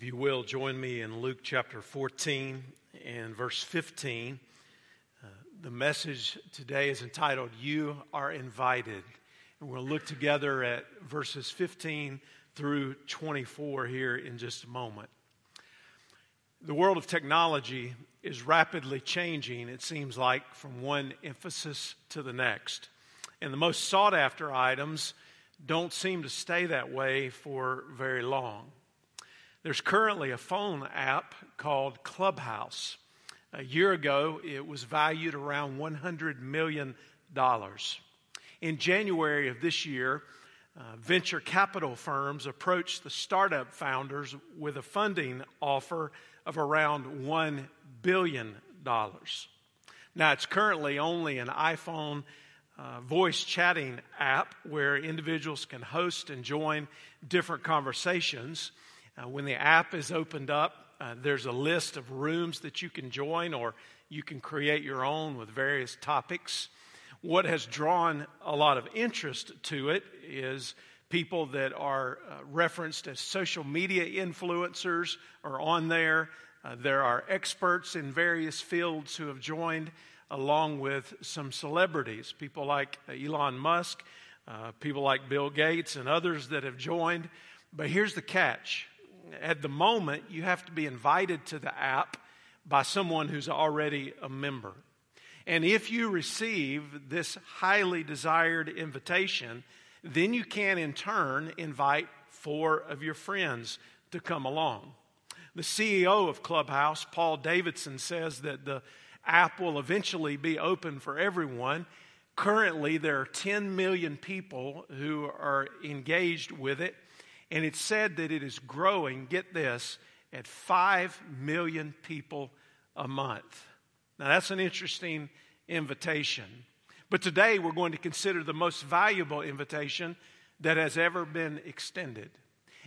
If you will, join me in Luke chapter 14 and verse 15. Uh, the message today is entitled, You Are Invited. And we'll look together at verses 15 through 24 here in just a moment. The world of technology is rapidly changing, it seems like, from one emphasis to the next. And the most sought after items don't seem to stay that way for very long. There's currently a phone app called Clubhouse. A year ago, it was valued around $100 million. In January of this year, uh, venture capital firms approached the startup founders with a funding offer of around $1 billion. Now, it's currently only an iPhone uh, voice chatting app where individuals can host and join different conversations. Uh, when the app is opened up, uh, there's a list of rooms that you can join, or you can create your own with various topics. What has drawn a lot of interest to it is people that are uh, referenced as social media influencers are on there. Uh, there are experts in various fields who have joined, along with some celebrities, people like Elon Musk, uh, people like Bill Gates, and others that have joined. But here's the catch at the moment, you have to be invited to the app by someone who's already a member. And if you receive this highly desired invitation, then you can in turn invite four of your friends to come along. The CEO of Clubhouse, Paul Davidson, says that the app will eventually be open for everyone. Currently, there are 10 million people who are engaged with it and it's said that it is growing, get this, at 5 million people a month. Now, that's an interesting invitation. But today we're going to consider the most valuable invitation that has ever been extended.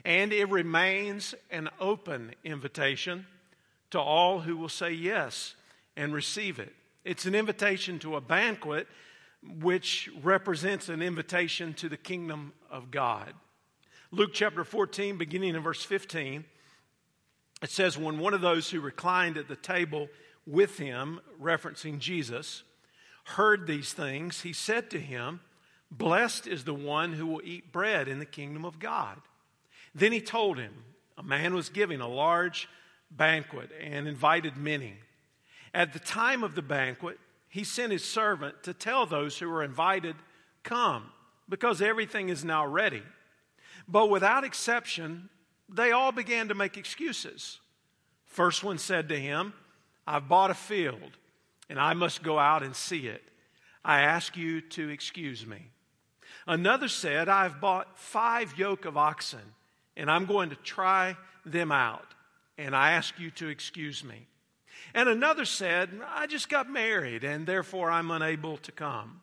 And it remains an open invitation to all who will say yes and receive it. It's an invitation to a banquet which represents an invitation to the kingdom of God. Luke chapter 14, beginning in verse 15, it says, When one of those who reclined at the table with him, referencing Jesus, heard these things, he said to him, Blessed is the one who will eat bread in the kingdom of God. Then he told him, A man was giving a large banquet and invited many. At the time of the banquet, he sent his servant to tell those who were invited, Come, because everything is now ready. But without exception, they all began to make excuses. First one said to him, I've bought a field and I must go out and see it. I ask you to excuse me. Another said, I've bought five yoke of oxen and I'm going to try them out and I ask you to excuse me. And another said, I just got married and therefore I'm unable to come.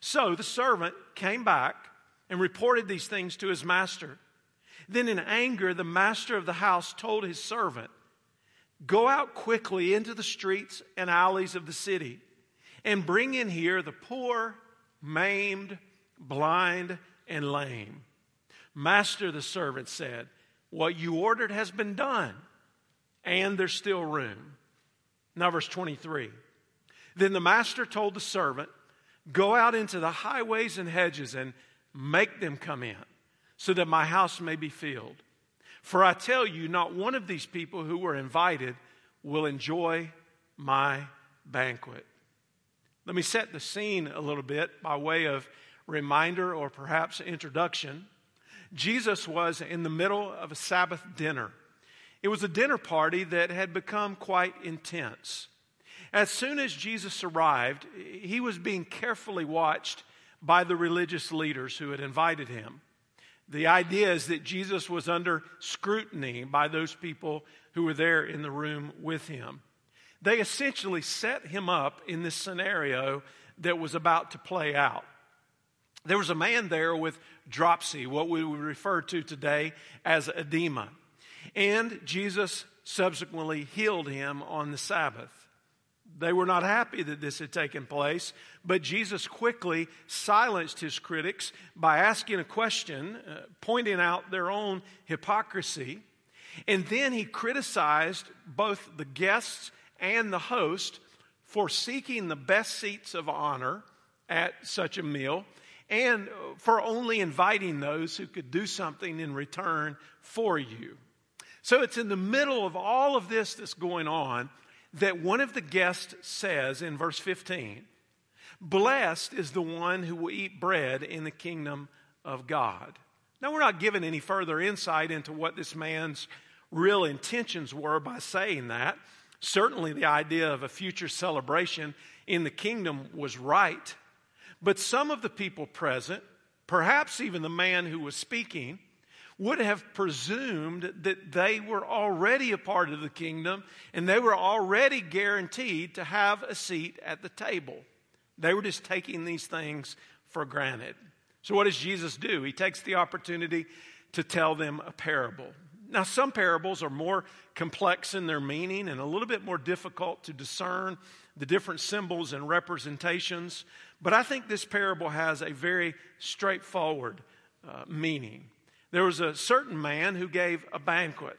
So the servant came back and reported these things to his master. Then, in anger, the master of the house told his servant, Go out quickly into the streets and alleys of the city and bring in here the poor, maimed, blind, and lame. Master, the servant said, What you ordered has been done, and there's still room. Now, verse 23. Then the master told the servant, Go out into the highways and hedges and Make them come in, so that my house may be filled. For I tell you, not one of these people who were invited will enjoy my banquet. Let me set the scene a little bit by way of reminder or perhaps introduction. Jesus was in the middle of a Sabbath dinner. It was a dinner party that had become quite intense. As soon as Jesus arrived, he was being carefully watched by the religious leaders who had invited him. The idea is that Jesus was under scrutiny by those people who were there in the room with him. They essentially set him up in this scenario that was about to play out. There was a man there with dropsy, what we would refer to today as edema. And Jesus subsequently healed him on the Sabbath. They were not happy that this had taken place, but Jesus quickly silenced his critics by asking a question, uh, pointing out their own hypocrisy. And then he criticized both the guests and the host for seeking the best seats of honor at such a meal and for only inviting those who could do something in return for you. So it's in the middle of all of this that's going on that one of the guests says in verse 15, Blessed is the one who will eat bread in the kingdom of God. Now, we're not given any further insight into what this man's real intentions were by saying that. Certainly, the idea of a future celebration in the kingdom was right. But some of the people present, perhaps even the man who was speaking, would have presumed that they were already a part of the kingdom and they were already guaranteed to have a seat at the table. They were just taking these things for granted. So, what does Jesus do? He takes the opportunity to tell them a parable. Now, some parables are more complex in their meaning and a little bit more difficult to discern the different symbols and representations, but I think this parable has a very straightforward uh, meaning. There was a certain man who gave a banquet.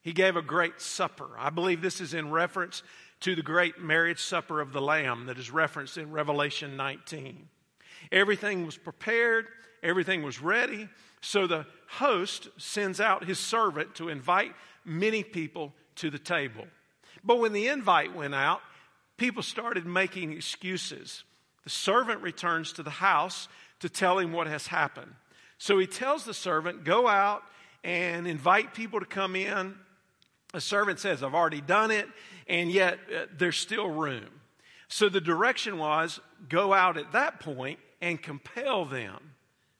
He gave a great supper. I believe this is in reference to the great marriage supper of the Lamb that is referenced in Revelation 19. Everything was prepared, everything was ready. So the host sends out his servant to invite many people to the table. But when the invite went out, people started making excuses. The servant returns to the house to tell him what has happened. So he tells the servant, Go out and invite people to come in. The servant says, I've already done it, and yet uh, there's still room. So the direction was go out at that point and compel them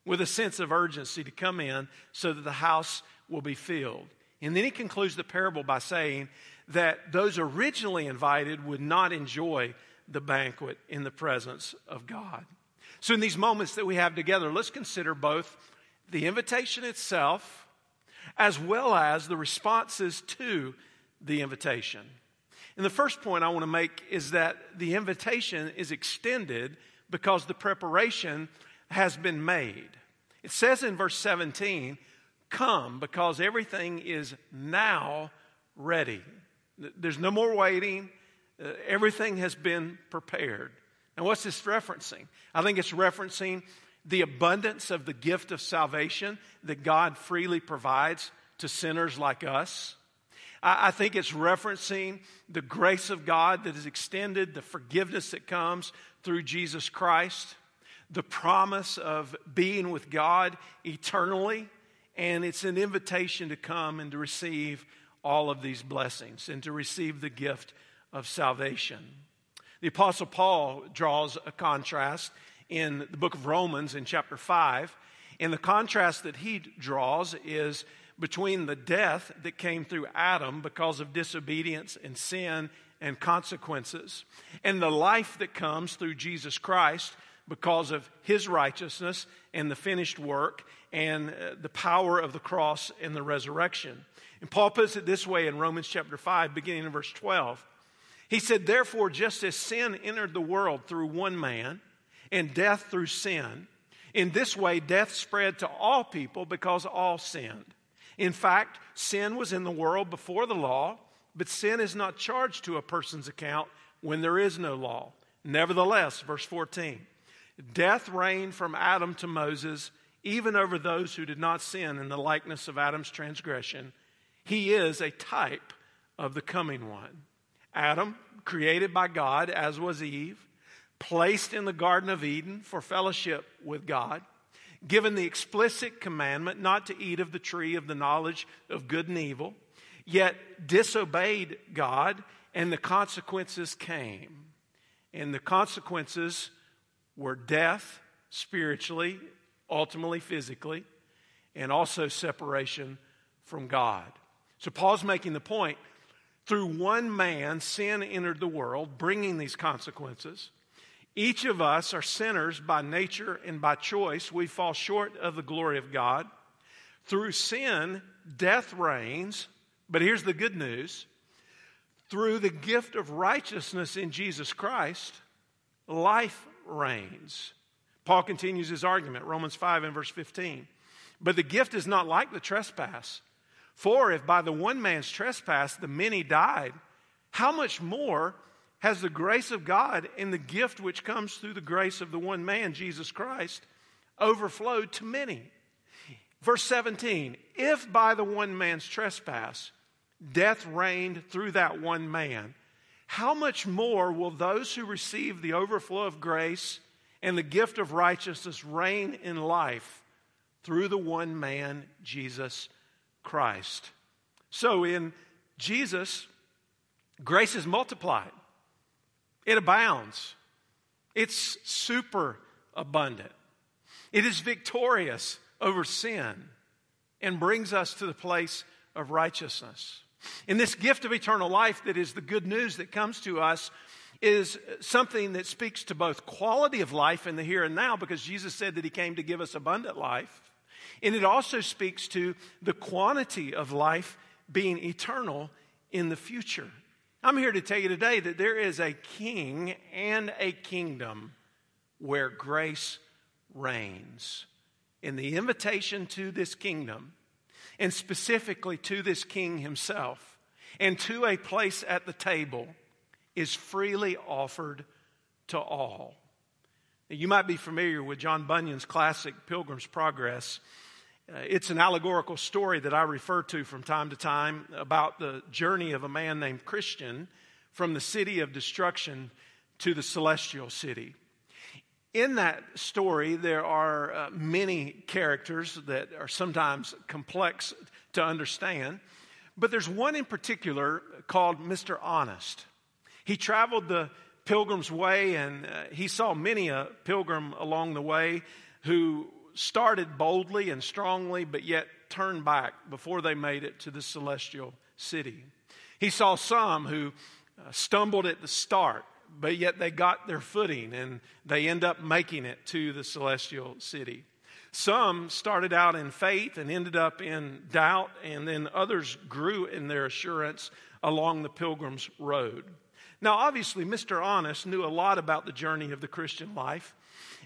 with a sense of urgency to come in so that the house will be filled. And then he concludes the parable by saying that those originally invited would not enjoy the banquet in the presence of God. So, in these moments that we have together, let's consider both the invitation itself as well as the responses to the invitation. And the first point I want to make is that the invitation is extended because the preparation has been made. It says in verse 17, Come because everything is now ready. There's no more waiting. Uh, everything has been prepared. And what's this referencing? I think it's referencing the abundance of the gift of salvation that God freely provides to sinners like us. I, think it's referencing the grace of God that is extended, the forgiveness that comes through Jesus Christ, the promise of being with God eternally, and it's an invitation to come and to receive all of these blessings and to receive the gift of salvation. The Apostle Paul draws a contrast in the book of Romans in chapter 5. And the contrast that he draws is between the death that came through Adam because of disobedience and sin and consequences, and the life that comes through Jesus Christ because of his righteousness and the finished work and uh, the power of the cross and the resurrection. And Paul puts it this way in Romans chapter 5, beginning in verse 12. He said, Therefore, just as sin entered the world through one man, and death through sin, in this way death spread to all people because all sinned. In fact, sin was in the world before the law, but sin is not charged to a person's account when there is no law. Nevertheless, verse 14, death reigned from Adam to Moses, even over those who did not sin in the likeness of Adam's transgression. He is a type of the coming one. Adam, created by God, as was Eve, placed in the Garden of Eden for fellowship with God, given the explicit commandment not to eat of the tree of the knowledge of good and evil, yet disobeyed God, and the consequences came. And the consequences were death spiritually, ultimately physically, and also separation from God. So Paul's making the point through one man, sin entered the world, bringing these consequences. Each of us are sinners by nature and by choice. We fall short of the glory of God. Through sin, death reigns. But here's the good news through the gift of righteousness in Jesus Christ, life reigns. Paul continues his argument, Romans 5 and verse 15. But the gift is not like the trespass. For if by the one man's trespass the many died, how much more has the grace of God and the gift which comes through the grace of the one man, Jesus Christ, overflowed to many? Verse 17 If by the one man's trespass death reigned through that one man, how much more will those who receive the overflow of grace and the gift of righteousness reign in life through the one man, Jesus Christ? So in Jesus, grace is multiplied, it abounds, it's super abundant, it is victorious over sin and brings us to the place of righteousness. And this gift of eternal life that is the good news that comes to us is something that speaks to both quality of life in the here and now, because Jesus said that He came to give us abundant life. And it also speaks to the quantity of life being eternal in the future. I'm here to tell you today that there is a king and a kingdom where grace reigns. In the invitation to this kingdom, and specifically to this king himself, and to a place at the table, is freely offered to all. Now, you might be familiar with John Bunyan's classic Pilgrim's Progress. Uh, it's an allegorical story that I refer to from time to time about the journey of a man named Christian from the city of destruction to the celestial city. In that story, there are uh, many characters that are sometimes complex to understand, but there's one in particular called Mr. Honest. He traveled the pilgrim's way and uh, he saw many a pilgrim along the way who started boldly and strongly, but yet turned back before they made it to the celestial city. He saw some who uh, stumbled at the start but yet they got their footing and they end up making it to the celestial city. Some started out in faith and ended up in doubt, and then others grew in their assurance along the pilgrim's road. Now, obviously, Mr. Honest knew a lot about the journey of the Christian life,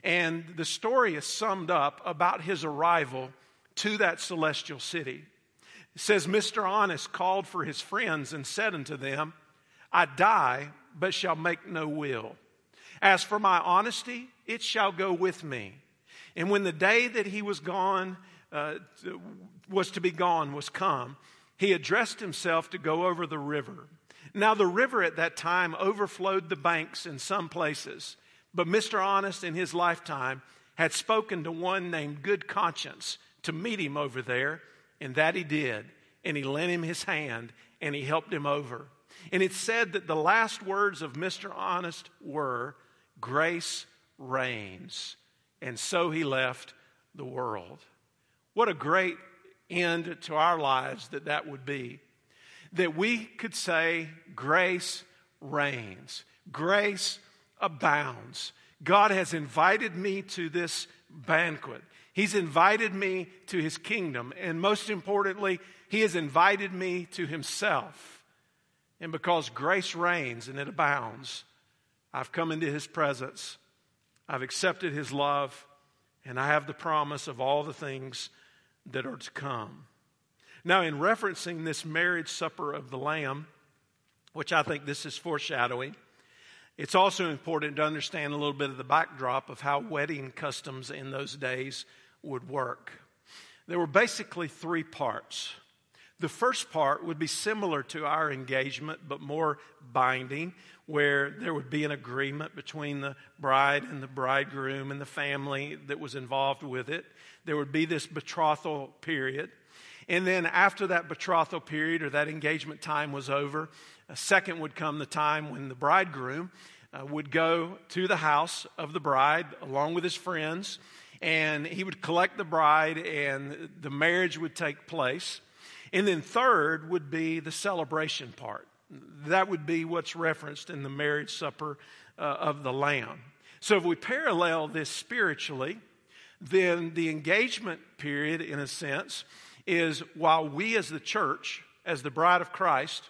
and the story is summed up about his arrival to that celestial city. It says, Mr. Honest called for his friends and said unto them, I die but shall make no will. As for my honesty, it shall go with me. And when the day that he was gone, uh, was to be gone, was come, he addressed himself to go over the river. Now, the river at that time overflowed the banks in some places, but Mr. Honest in his lifetime had spoken to one named Good Conscience to meet him over there, and that he did. And he lent him his hand and he helped him over. And it said that the last words of Mr. Honest were, Grace reigns. And so he left the world. What a great end to our lives that that would be. That we could say, Grace reigns, grace abounds. God has invited me to this banquet. He's invited me to his kingdom. And most importantly, he has invited me to himself. And because grace reigns and it abounds, I've come into his presence. I've accepted his love, and I have the promise of all the things that are to come. Now, in referencing this marriage supper of the Lamb, which I think this is foreshadowing, it's also important to understand a little bit of the backdrop of how wedding customs in those days would work. There were basically three parts. The first part would be similar to our engagement, but more binding, where there would be an agreement between the bride and the bridegroom and the family that was involved with it. There would be this betrothal period. And then after that betrothal period or that engagement time was over, a second would come the time when the bridegroom uh, would go to the house of the bride along with his friends, and he would collect the bride, and the marriage would take place. And then, third would be the celebration part. That would be what's referenced in the marriage supper uh, of the Lamb. So, if we parallel this spiritually, then the engagement period, in a sense, is while we as the church, as the bride of Christ,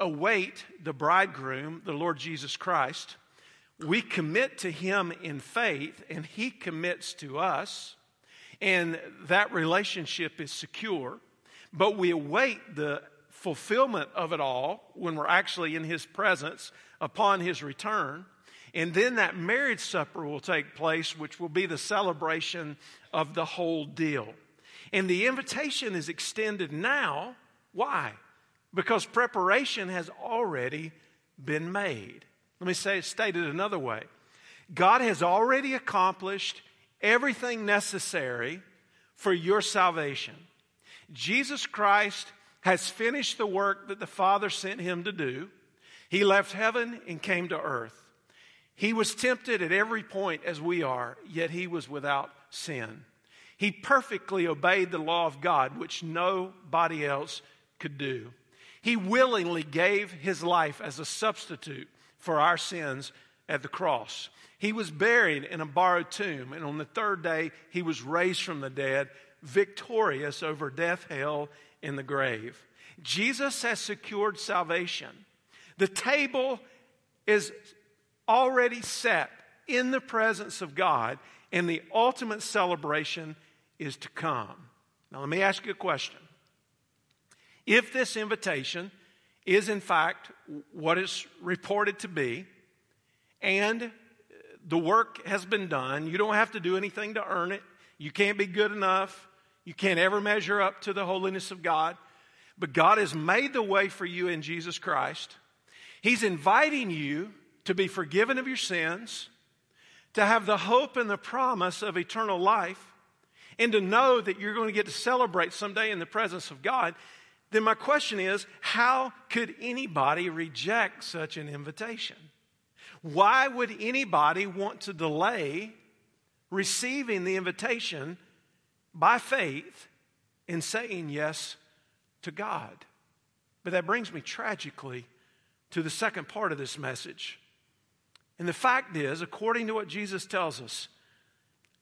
await the bridegroom, the Lord Jesus Christ, we commit to him in faith, and he commits to us, and that relationship is secure. but we await the fulfillment of it all when we're actually in His presence upon His return. And then that marriage supper will take place, which will be the celebration of the whole deal. And the invitation is extended now. Why? Because preparation has already been made. Let me say it stated another way. God has already accomplished everything necessary for your salvation. Jesus Christ has finished the work that the Father sent him to do. He left heaven and came to earth. He was tempted at every point as we are, yet he was without sin. He perfectly obeyed the law of God, which nobody else could do. He willingly gave his life as a substitute for our sins at the cross. He was buried in a borrowed tomb, and on the third day, he was raised from the dead, victorious over death, hell, and the grave. Jesus has secured salvation. The table is already set in the presence of God, and the ultimate celebration is to come. Now, let me ask you a question. If this invitation is, in fact, what it's reported to be, and the work has been done, you don't have to do anything to earn it, you can't be good enough, you can't ever measure up to the holiness of God, but God has made the way for you in Jesus Christ. He's inviting you to be forgiven of your sins, to have the hope and the promise of eternal life, and to know that you're going to get to celebrate someday in the presence of God, then my question is how could anybody reject such an invitation? Why would anybody want to delay receiving the invitation by faith in saying yes to God? But that brings me tragically to the second part of this message. And the fact is, according to what Jesus tells us,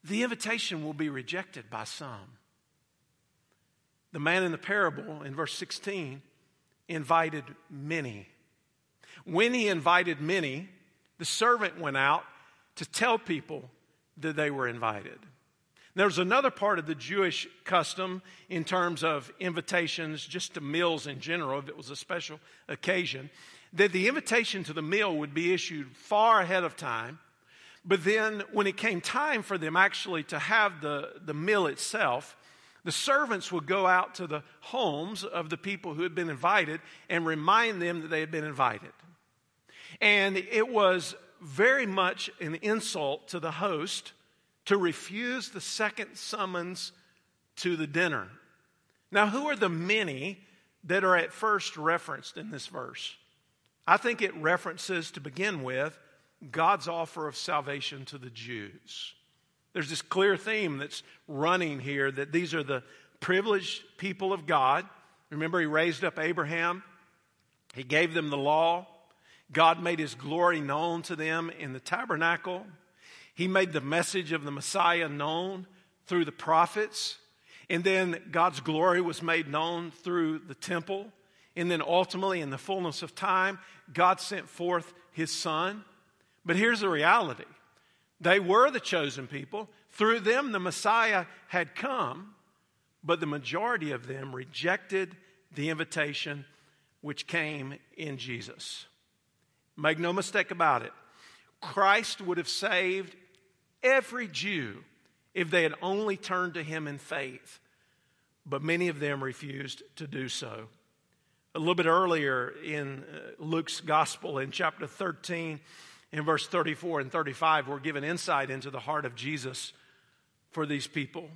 the invitation will be rejected by some. The man in the parable in verse 16 invited many. When he invited many, the servant went out to tell people that they were invited. There's another part of the Jewish custom in terms of invitations, just to meals in general, if it was a special occasion that the invitation to the meal would be issued far ahead of time. But then, when it came time for them actually to have the, the meal itself, the servants would go out to the homes of the people who had been invited and remind them that they had been invited. And it was very much an insult to the host to refuse the second summons to the dinner. Now, who are the many that are at first referenced in this verse? I think it references, to begin with, God's offer of salvation to the Jews. There's this clear theme that's running here that these are the privileged people of God. Remember, He raised up Abraham, He gave them the law. God made His glory known to them in the tabernacle. He made the message of the Messiah known through the prophets. And then God's glory was made known through the temple. And then ultimately, in the fullness of time, God sent forth his son. But here's the reality they were the chosen people. Through them, the Messiah had come, but the majority of them rejected the invitation which came in Jesus. Make no mistake about it. Christ would have saved every Jew if they had only turned to him in faith, but many of them refused to do so. A little bit earlier in uh, Luke's gospel, in chapter 13, in verse 34 and 35, we're given insight into the heart of Jesus for these people.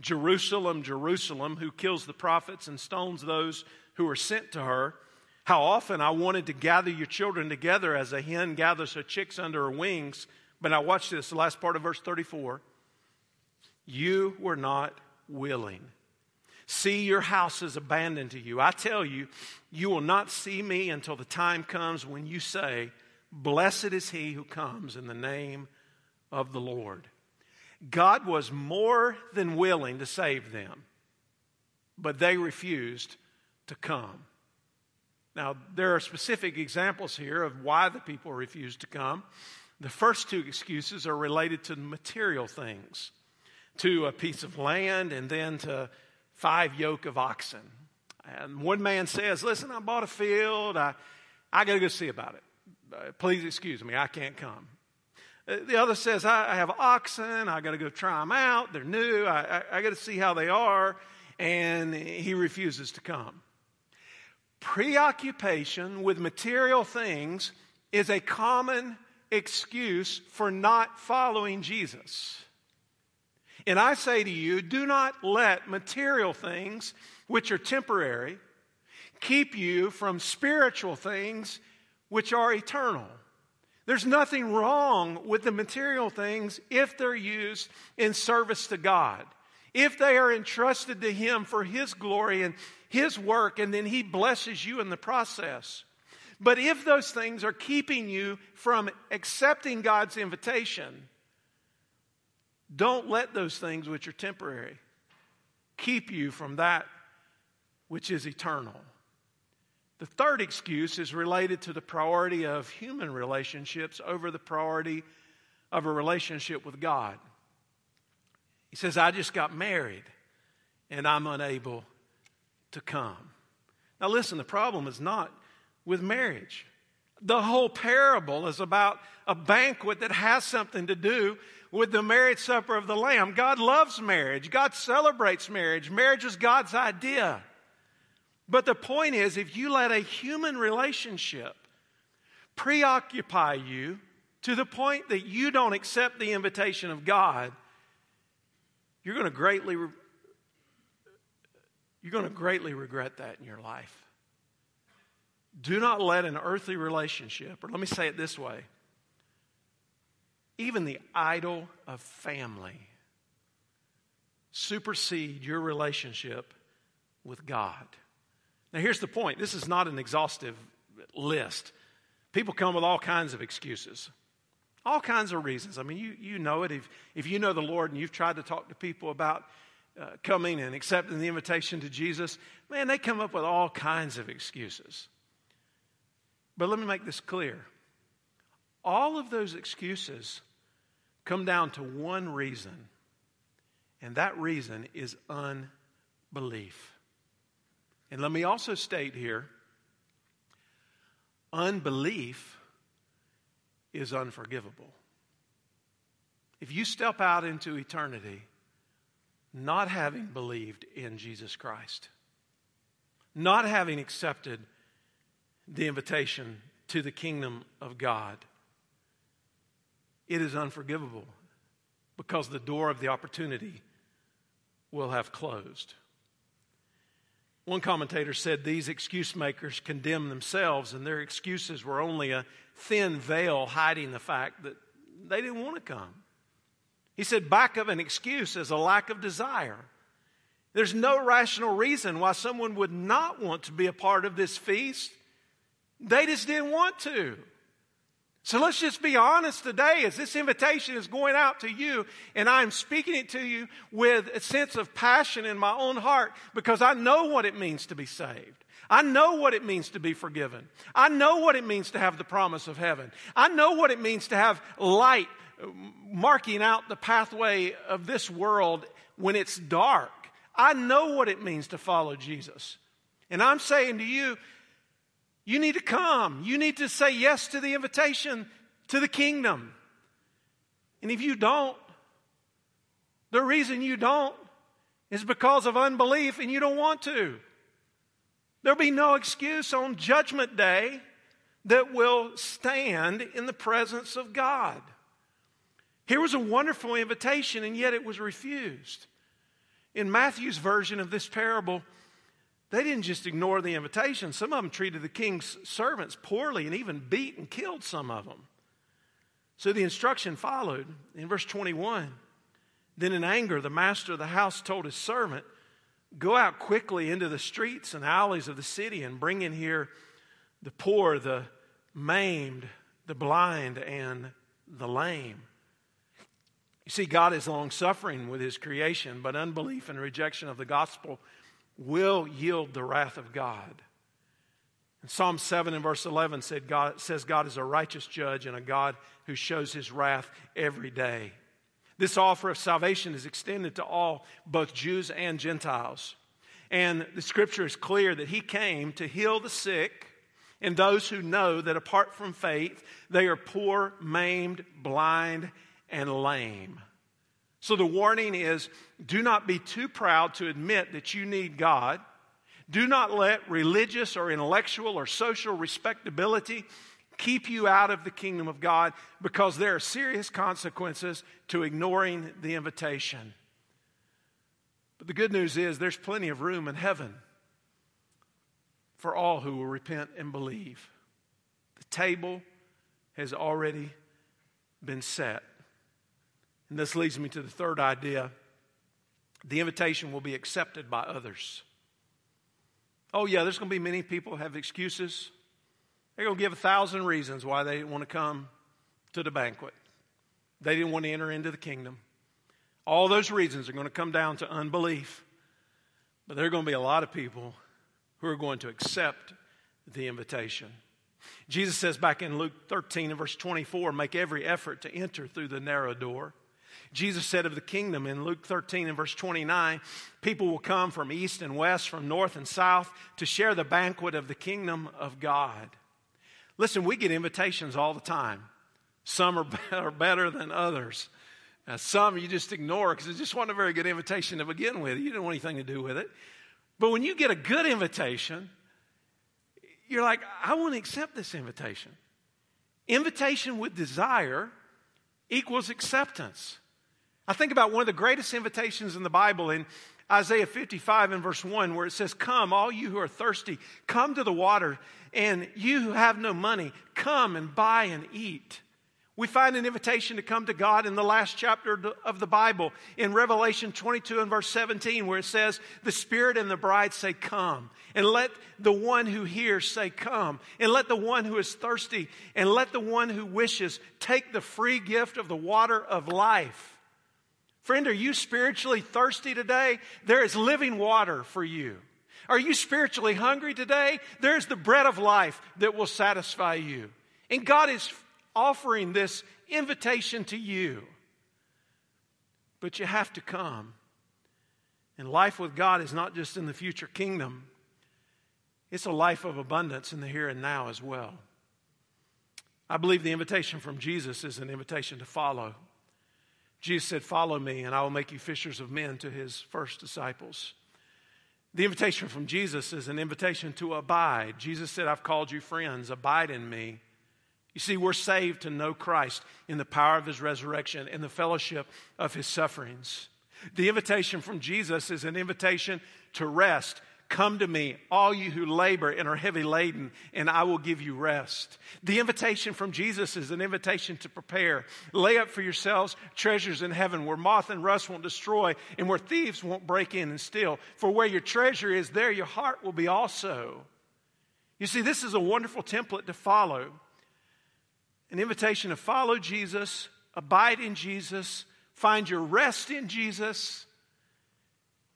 Jerusalem, Jerusalem, who kills the prophets and stones those who are sent to her. How often I wanted to gather your children together as a hen gathers her chicks under her wings. But now watch this, the last part of verse 34. You were not willing. See, your house is abandoned to you. I tell you, you will not see me until the time comes when you say, Blessed is he who comes in the name of the Lord. God was more than willing to save them, but they refused to come. Now, there are specific examples here of why the people refused to come. The first two excuses are related to material things, to a piece of land and then to five yoke of oxen. And one man says, Listen, I bought a field. I, I got to go see about it. Uh, please excuse me, I can't come. Uh, the other says, I, have oxen. I got to go try them out. They're new. I, I, I got to see how they are. And he refuses to come. Preoccupation with material things is a common excuse for not following Jesus. And I say to you, do not let material things, which are temporary, keep you from spiritual things, which are eternal. There's nothing wrong with the material things if they're used in service to God. If they are entrusted to Him for His glory and His work, and then He blesses you in the process. But if those things are keeping you from accepting God's invitation, don't let those things which are temporary keep you from that which is eternal. The third excuse is related to the priority of human relationships over the priority of a relationship with God. He says, I just got married and I'm unable to come. Now, listen, the problem is not with marriage. The whole parable is about a banquet that has something to do with the marriage supper of the Lamb. God loves marriage, God celebrates marriage. Marriage is God's idea. But the point is, if you let a human relationship preoccupy you to the point that you don't accept the invitation of God, you're going to greatly you're going to greatly regret that in your life. Do not let an earthly relationship, or let me say it this way even the idol of family, supersede your relationship with God. Now, here's the point this is not an exhaustive list. People come with all kinds of excuses, all kinds of reasons. I mean, you, you know it. If, if you know the Lord and you've tried to talk to people about uh, coming and accepting the invitation to Jesus, man, they come up with all kinds of excuses. But let me make this clear all of those excuses come down to one reason, and that reason is unbelief. And let me also state here unbelief is unforgivable. If you step out into eternity not having believed in Jesus Christ, not having accepted the invitation to the kingdom of God, it is unforgivable because the door of the opportunity will have closed. One commentator said these excuse makers condemn themselves, and their excuses were only a thin veil hiding the fact that they didn't want to come. He said, back of an excuse is a lack of desire. There's no rational reason why someone would not want to be a part of this feast. They just didn't want to. So let's just be honest today as this invitation is going out to you, and I'm speaking it to you with a sense of passion in my own heart because I know what it means to be saved. I know what it means to be forgiven. I know what it means to have the promise of heaven. I know what it means to have light marking out the pathway of this world when it's dark. I know what it means to follow Jesus. And I'm saying to you, you need to come. You need to say yes to the invitation to the kingdom. And if you don't, the reason you don't is because of unbelief and you don't want to. There'll be no excuse on Judgment Day that will stand in the presence of God. Here was a wonderful invitation, and yet it was refused. In Matthew's version of this parable, they didn't just ignore the invitation. Some of them treated the king's servants poorly and even beat and killed some of them. So the instruction followed in verse 21. Then, in anger, the master of the house told his servant, Go out quickly into the streets and alleys of the city and bring in here the poor, the maimed, the blind, and the lame. You see, God is long suffering with his creation, but unbelief and rejection of the gospel will yield the wrath of God. And Psalm 7 and verse 11 said God, says God is a righteous judge and a God who shows his wrath every day. This offer of salvation is extended to all, both Jews and Gentiles. And the scripture is clear that he came to heal the sick and those who know that apart from faith, they are poor, maimed, blind, and lame. So the warning is do not be too proud to admit that you need God. Do not let religious or intellectual or social respectability keep you out of the kingdom of God because there are serious consequences to ignoring the invitation. But the good news is there's plenty of room in heaven for all who will repent and believe. The table has already been set. And this leads me to the third idea the invitation will be accepted by others. Oh, yeah, there's going to be many people have excuses. They're going to give a thousand reasons why they didn't want to come to the banquet. They didn't want to enter into the kingdom. All those reasons are going to come down to unbelief. But there are going to be a lot of people who are going to accept the invitation. Jesus says back in Luke 13 and verse 24, make every effort to enter through the narrow door. Jesus said of the kingdom in Luke 13 and verse 29, people will come from east and west, from north and south to share the banquet of the kingdom of God. Listen, we get invitations all the time. Some are better than others. Now, some you just ignore because it just wasn't a very good invitation to begin with. You didn't want anything to do with it. But when you get a good invitation, you're like, I want to accept this invitation. Invitation with desire equals acceptance. I think about one of the greatest invitations in the Bible in Isaiah 55 and verse 1, where it says, Come, all you who are thirsty, come to the water, and you who have no money, come and buy and eat. We find an invitation to come to God in the last chapter of the Bible in Revelation 22 and verse 17, where it says, The Spirit and the bride say, Come. And let the one who hears say, Come. And let the one who is thirsty and let the one who wishes take the free gift of the water of life. Friend, are you spiritually thirsty today? There is living water for you. Are you spiritually hungry today? There's the bread of life that will satisfy you. And God is offering this invitation to you. But you have to come. And life with God is not just in the future kingdom, it's a life of abundance in the here and now as well. I believe the invitation from Jesus is an invitation to follow. Jesus said, Follow me, and I will make you fishers of men to his first disciples. The invitation from Jesus is an invitation to abide. Jesus said, I've called you friends, abide in me. You see, we're saved to know Christ in the power of his resurrection and the fellowship of his sufferings. The invitation from Jesus is an invitation to rest. Come to me, all you who labor and are heavy laden, and I will give you rest. The invitation from Jesus is an invitation to prepare. Lay up for yourselves treasures in heaven where moth and rust won't destroy and where thieves won't break in and steal. For where your treasure is, there your heart will be also. You see, this is a wonderful template to follow an invitation to follow Jesus, abide in Jesus, find your rest in Jesus,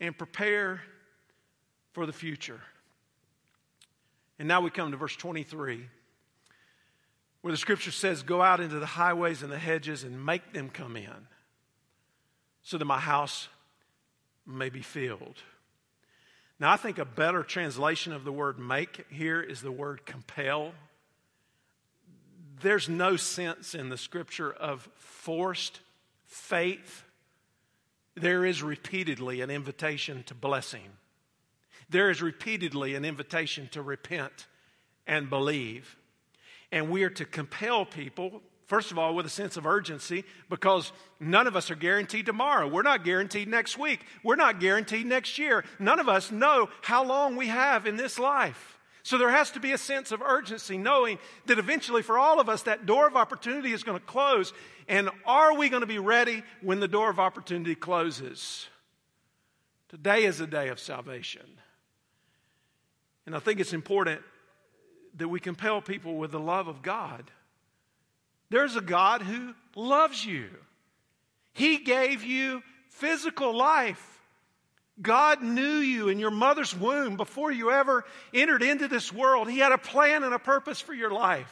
and prepare for the future. And now we come to verse 23, where the scripture says, Go out into the highways and the hedges and make them come in, so that my house may be filled. Now, I think a better translation of the word make here is the word compel there's no sense in the scripture of forced faith. There is repeatedly an invitation to blessing. There is repeatedly an invitation to repent and believe. And we are to compel people, first of all, with a sense of urgency, because none of us are guaranteed tomorrow. We're not guaranteed next week. We're not guaranteed next year. None of us know how long we have in this life. So there has to be a sense of urgency, knowing that eventually for all of us, that door of opportunity is going to close. And are we going to be ready when the door of opportunity closes? Today is a day of salvation. And I think it's important that we compel people with the love of God. There's a God who loves you, He gave you physical life. God knew you in your mother's womb before you ever entered into this world. He had a plan and a purpose for your life.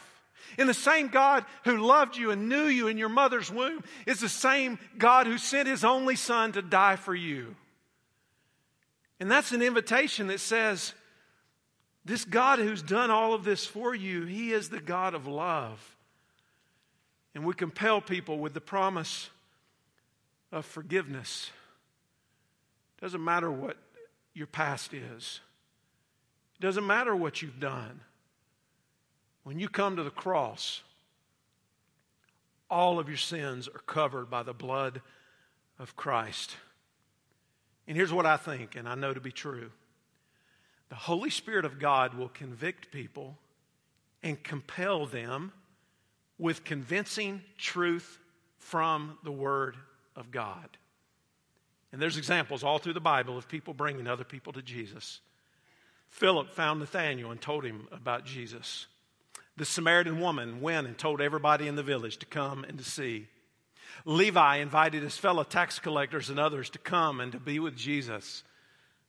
And the same God who loved you and knew you in your mother's womb is the same God who sent his only son to die for you. And that's an invitation that says, this God who's done all of this for you, He is the God of love. And we compel people with the promise of forgiveness. Doesn't matter what your past is, it doesn't matter what you've done. When you come to the cross, all of your sins are covered by the blood of Christ. And here's what I think, and I know to be true the Holy Spirit of God will convict people and compel them with convincing truth from the Word of God. And there's examples all through the Bible of people bringing other people to Jesus. Philip found Nathanael and told him about Jesus. The Samaritan woman went and told everybody in the village to come and to see. Levi invited his fellow tax collectors and others to come and to be with Jesus.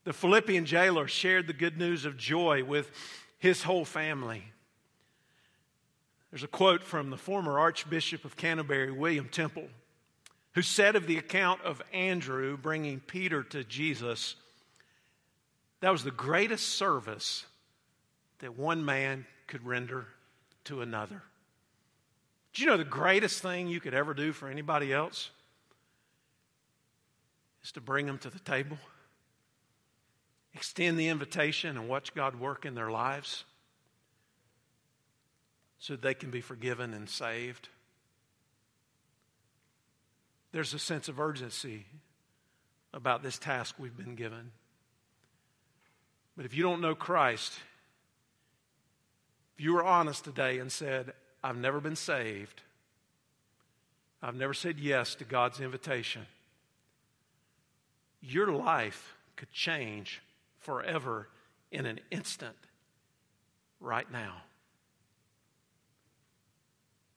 The Philippian jailer shared the good news of joy with his whole family. There's a quote from the former Archbishop of Canterbury, William Temple, who said of the account of Andrew bringing Peter to Jesus, that was the greatest service that one man could render to another. Do you know the greatest thing you could ever do for anybody else is to bring them to the table? Extend the invitation and watch God work in their lives so they can be forgiven and saved. There's a sense of urgency about this task we've been given. But if you don't know Christ, if you were honest today and said, I've never been saved, I've never said yes to God's invitation, your life could change forever in an instant right now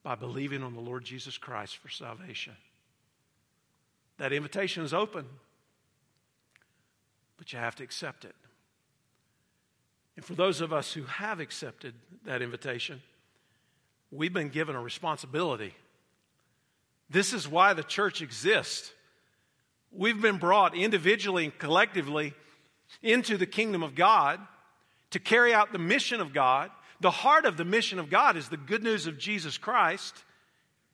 by believing on the Lord Jesus Christ for salvation. That invitation is open, but you have to accept it. And for those of us who have accepted that invitation, we've been given a responsibility. This is why the church exists. We've been brought individually and collectively into the kingdom of God to carry out the mission of God. The heart of the mission of God is the good news of Jesus Christ.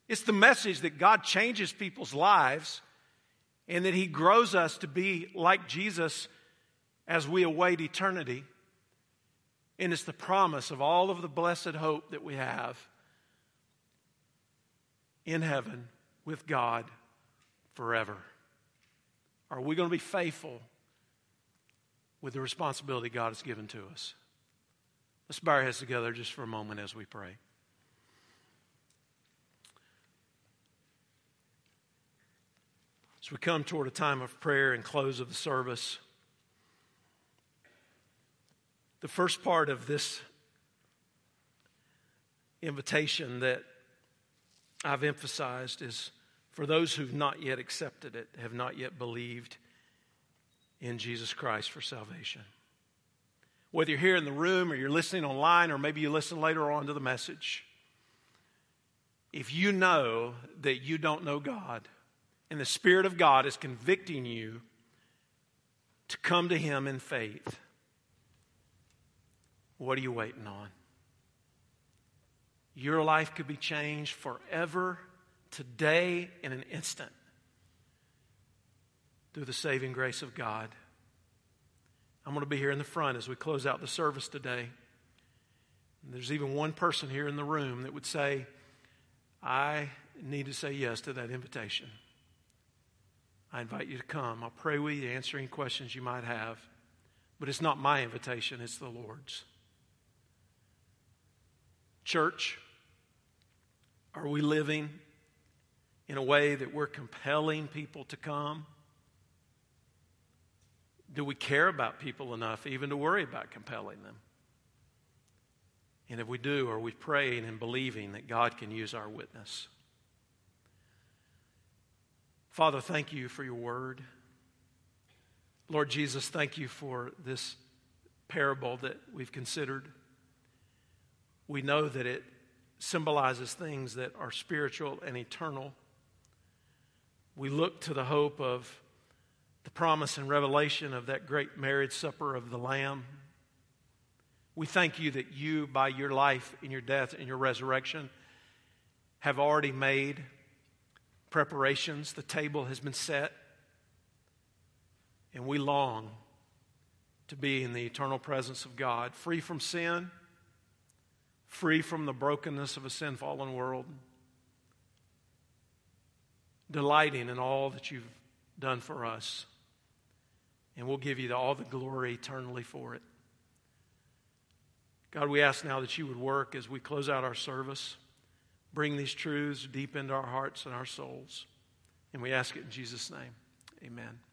It's the message that God changes people's lives and that He grows us to be like Jesus as we await eternity. And it's the promise of all of the blessed hope that we have in heaven with God forever. Are we going to be faithful with the responsibility God has given to us. Let's bow our heads together just for a moment as we pray. As we come toward a time of prayer and close of the service, the first part of this invitation that I've emphasized is for those who've not yet accepted it, have not yet believed in Jesus Christ for salvation. Whether you're here in the room or you're listening online or maybe you listen later on to the message, if you know that you don't know God and the Spirit of God is convicting you to come to Him in faith, what are you waiting on? Your life could be changed forever, today, in an instant through the saving grace of God. I'm going to be here in the front as we close out the service today. And there's even one person here in the room that would say, I need to say yes to that invitation. I invite you to come. I'll pray with you, answer any questions you might have. But it's not my invitation, it's the Lord's. Church, are we living in a way that we're compelling people to come? Do we care about people enough even to worry about compelling them? And if we do, are we praying and believing that God can use our witness? Father, thank you for your word. Lord Jesus, thank you for this parable that we've considered. We know that it symbolizes things that are spiritual and eternal. We look to the hope of the promise and revelation of that great marriage supper of the Lamb. We thank you that you, by your life and your death and your resurrection, have already made preparations. The table has been set. And we long to be in the eternal presence of God, free from sin, free from the brokenness of a sin fallen world, delighting in all that you've done for us. And we'll give you all the glory eternally for it. God, we ask now that you would work as we close out our service, bring these truths deep into our hearts and our souls. And we ask it in Jesus' name. Amen.